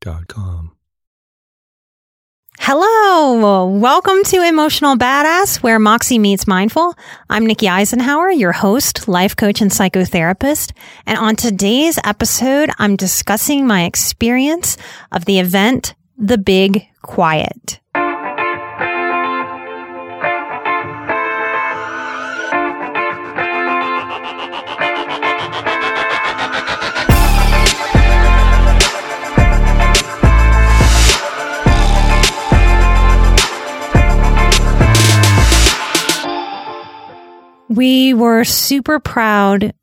calmhistory.com Hello, welcome to Emotional Badass, where Moxie meets mindful. I'm Nikki Eisenhauer, your host, life coach, and psychotherapist. And on today's episode, I'm discussing my experience of the event, The Big Quiet. We were super proud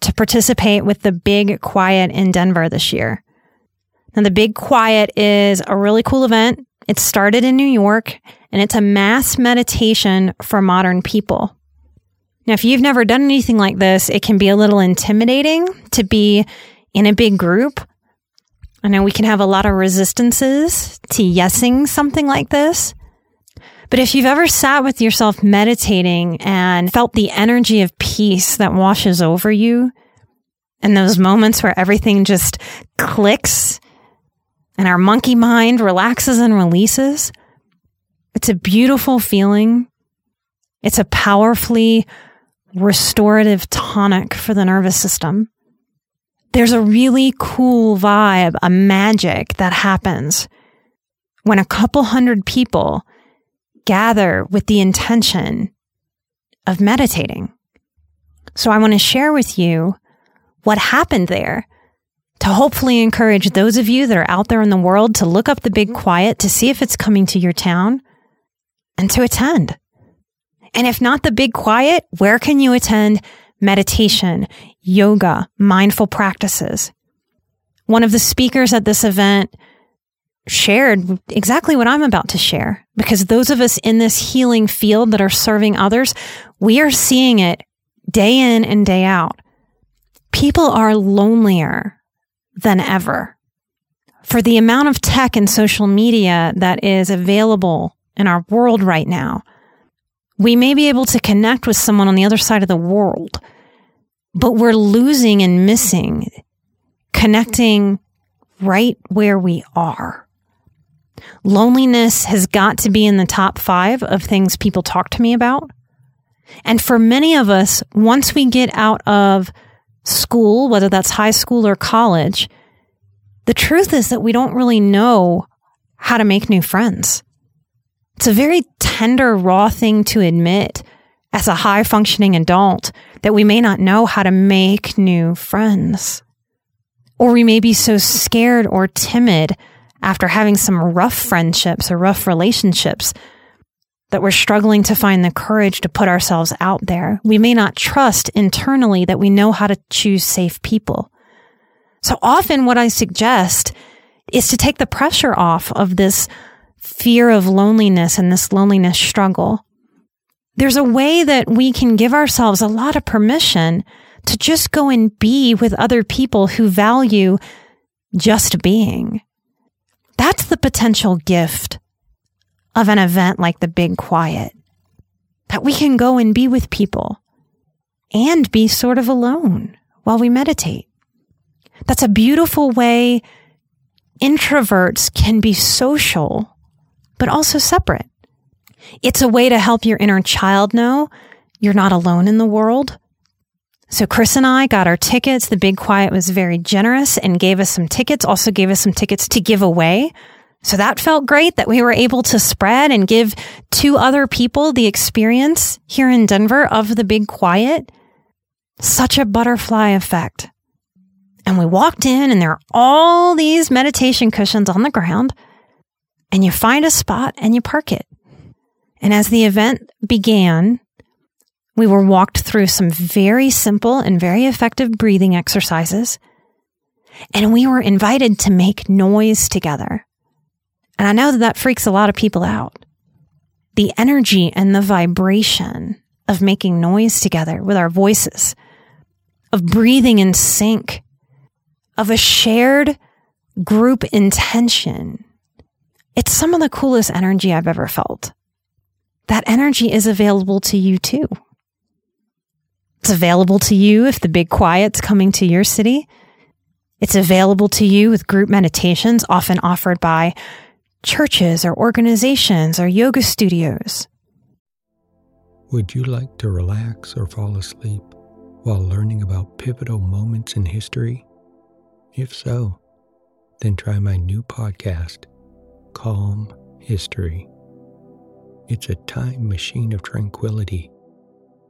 to participate with the Big Quiet in Denver this year. Now, the Big Quiet is a really cool event. It started in New York and it's a mass meditation for modern people. Now, if you've never done anything like this, it can be a little intimidating to be in a big group. I know we can have a lot of resistances to yesing something like this. But if you've ever sat with yourself meditating and felt the energy of peace that washes over you, and those moments where everything just clicks and our monkey mind relaxes and releases, it's a beautiful feeling. It's a powerfully restorative tonic for the nervous system. There's a really cool vibe, a magic that happens when a couple hundred people gather with the intention of meditating. So I want to share with you what happened there to hopefully encourage those of you that are out there in the world to look up the big quiet to see if it's coming to your town and to attend. And if not the big quiet, where can you attend meditation, yoga, mindful practices? One of the speakers at this event shared exactly what I'm about to share because those of us in this healing field that are serving others, we are seeing it day in and day out. People are lonelier than ever. For the amount of tech and social media that is available in our world right now, we may be able to connect with someone on the other side of the world, but we're losing and missing connecting right where we are. Loneliness has got to be in the top five of things people talk to me about. And for many of us, once we get out of school, whether that's high school or college, the truth is that we don't really know how to make new friends. It's a very tender, raw thing to admit as a high functioning adult that we may not know how to make new friends. Or we may be so scared or timid after having some rough friendships or rough relationships that we're struggling to find the courage to put ourselves out there. We may not trust internally that we know how to choose safe people. So often what I suggest is to take the pressure off of this fear of loneliness and this loneliness struggle. There's a way that we can give ourselves a lot of permission to just go and be with other people who value just being. That's the potential gift of an event like the Big Quiet. That we can go and be with people and be sort of alone while we meditate. That's a beautiful way introverts can be social, but also separate. It's a way to help your inner child know you're not alone in the world. So Chris and I got our tickets. The Big Quiet was very generous and gave us some tickets, also gave us some tickets to give away. So that felt great that we were able to spread and give two other people the experience here in Denver of the Big Quiet. Such a butterfly effect. And we walked in and there are all these meditation cushions on the ground and you find a spot and you park it. And as the event began, we were walked through some very simple and very effective breathing exercises. And we were invited to make noise together. And I know that that freaks a lot of people out. The energy and the vibration of making noise together with our voices, of breathing in sync, of a shared group intention. It's some of the coolest energy I've ever felt. That energy is available to you too. It's available to you if the big quiet's coming to your city. It's available to you with group meditations often offered by churches or organizations or yoga studios. Would you like to relax or fall asleep while learning about pivotal moments in history? If so, then try my new podcast, Calm History. It's a time machine of tranquility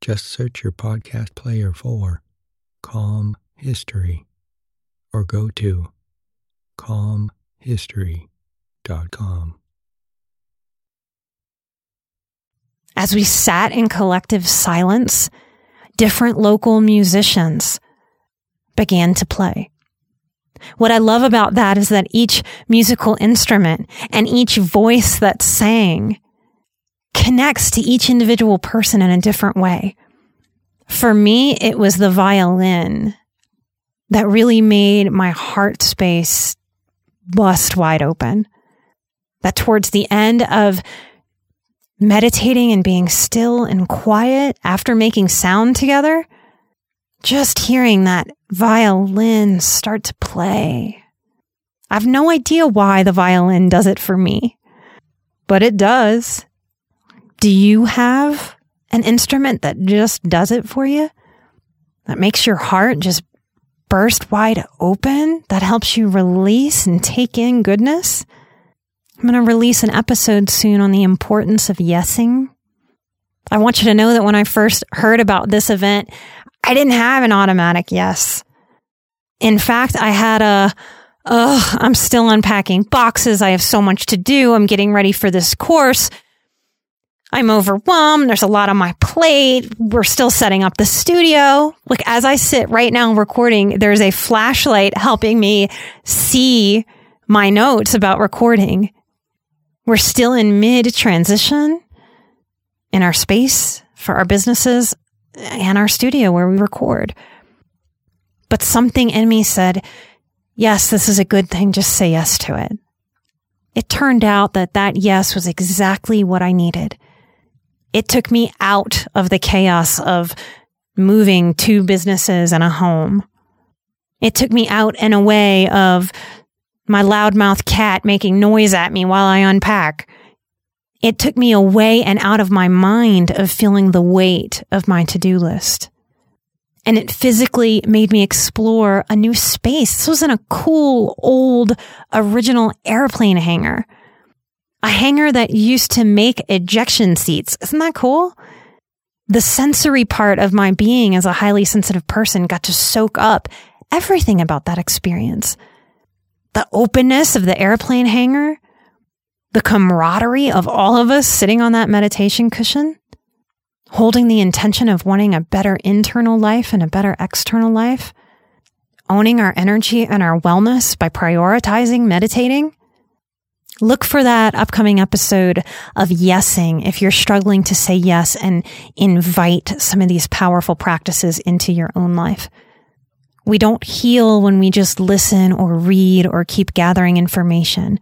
Just search your podcast player for Calm History or go to calmhistory.com. As we sat in collective silence, different local musicians began to play. What I love about that is that each musical instrument and each voice that sang connects to each individual person in a different way. For me, it was the violin that really made my heart space bust wide open. That towards the end of meditating and being still and quiet after making sound together, just hearing that violin start to play. I have no idea why the violin does it for me, but it does. Do you have an instrument that just does it for you? That makes your heart just burst wide open? That helps you release and take in goodness? I'm going to release an episode soon on the importance of yesing. I want you to know that when I first heard about this event, I didn't have an automatic yes. In fact, I had a, oh, I'm still unpacking boxes. I have so much to do. I'm getting ready for this course. I'm overwhelmed. There's a lot on my plate. We're still setting up the studio. Like as I sit right now recording, there's a flashlight helping me see my notes about recording. We're still in mid transition in our space for our businesses and our studio where we record. But something in me said, yes, this is a good thing. Just say yes to it. It turned out that that yes was exactly what I needed it took me out of the chaos of moving two businesses and a home. It took me out and away of my loudmouth cat making noise at me while I unpack. It took me away and out of my mind of feeling the weight of my to do list. And it physically made me explore a new space. This was in a cool, old, original airplane hangar a hangar that used to make ejection seats. Isn't that cool? The sensory part of my being as a highly sensitive person got to soak up everything about that experience. The openness of the airplane hangar, the camaraderie of all of us sitting on that meditation cushion, holding the intention of wanting a better internal life and a better external life, owning our energy and our wellness by prioritizing meditating Look for that upcoming episode of yesing if you're struggling to say yes and invite some of these powerful practices into your own life. We don't heal when we just listen or read or keep gathering information.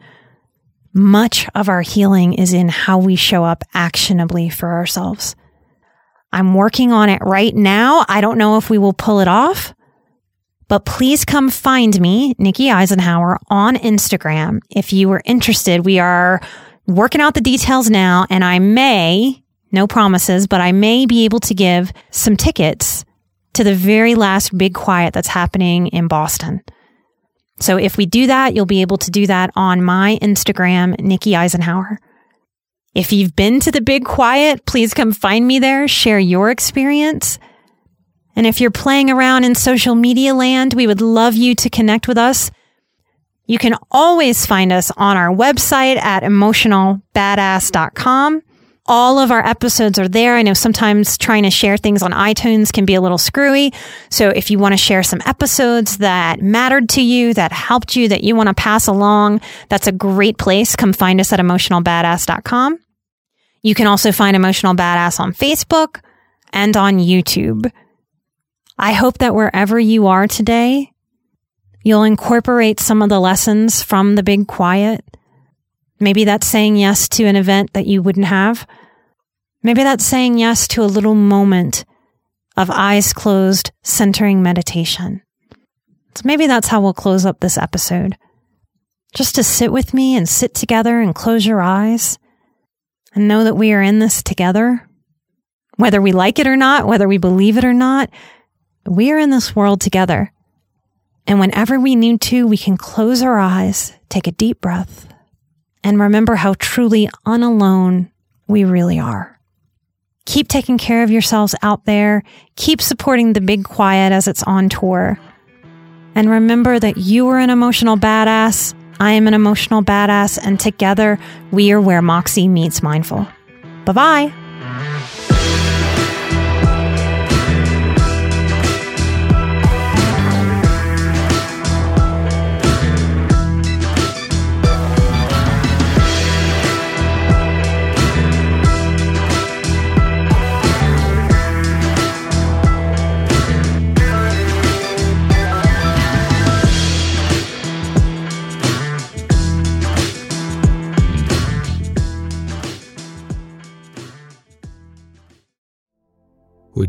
Much of our healing is in how we show up actionably for ourselves. I'm working on it right now. I don't know if we will pull it off, but please come find me, Nikki Eisenhauer, on Instagram if you are interested. We are working out the details now, and I may, no promises, but I may be able to give some tickets to the very last big quiet that's happening in Boston. So if we do that, you'll be able to do that on my Instagram, Nikki Eisenhauer. If you've been to the big quiet, please come find me there, share your experience. And if you're playing around in social media land, we would love you to connect with us. You can always find us on our website at emotionalbadass.com. All of our episodes are there. I know sometimes trying to share things on iTunes can be a little screwy. So if you want to share some episodes that mattered to you, that helped you, that you want to pass along, that's a great place. Come find us at emotionalbadass.com. You can also find Emotional Badass on Facebook and on YouTube. I hope that wherever you are today, you'll incorporate some of the lessons from the big quiet Maybe that's saying yes to an event that you wouldn't have. Maybe that's saying yes to a little moment of eyes closed, centering meditation. So maybe that's how we'll close up this episode. Just to sit with me and sit together and close your eyes and know that we are in this together. Whether we like it or not, whether we believe it or not, we are in this world together. And whenever we need to, we can close our eyes, take a deep breath, and remember how truly unalone we really are. Keep taking care of yourselves out there. Keep supporting the big quiet as it's on tour. And remember that you are an emotional badass. I am an emotional badass. And together we are where Moxie meets mindful. Bye bye.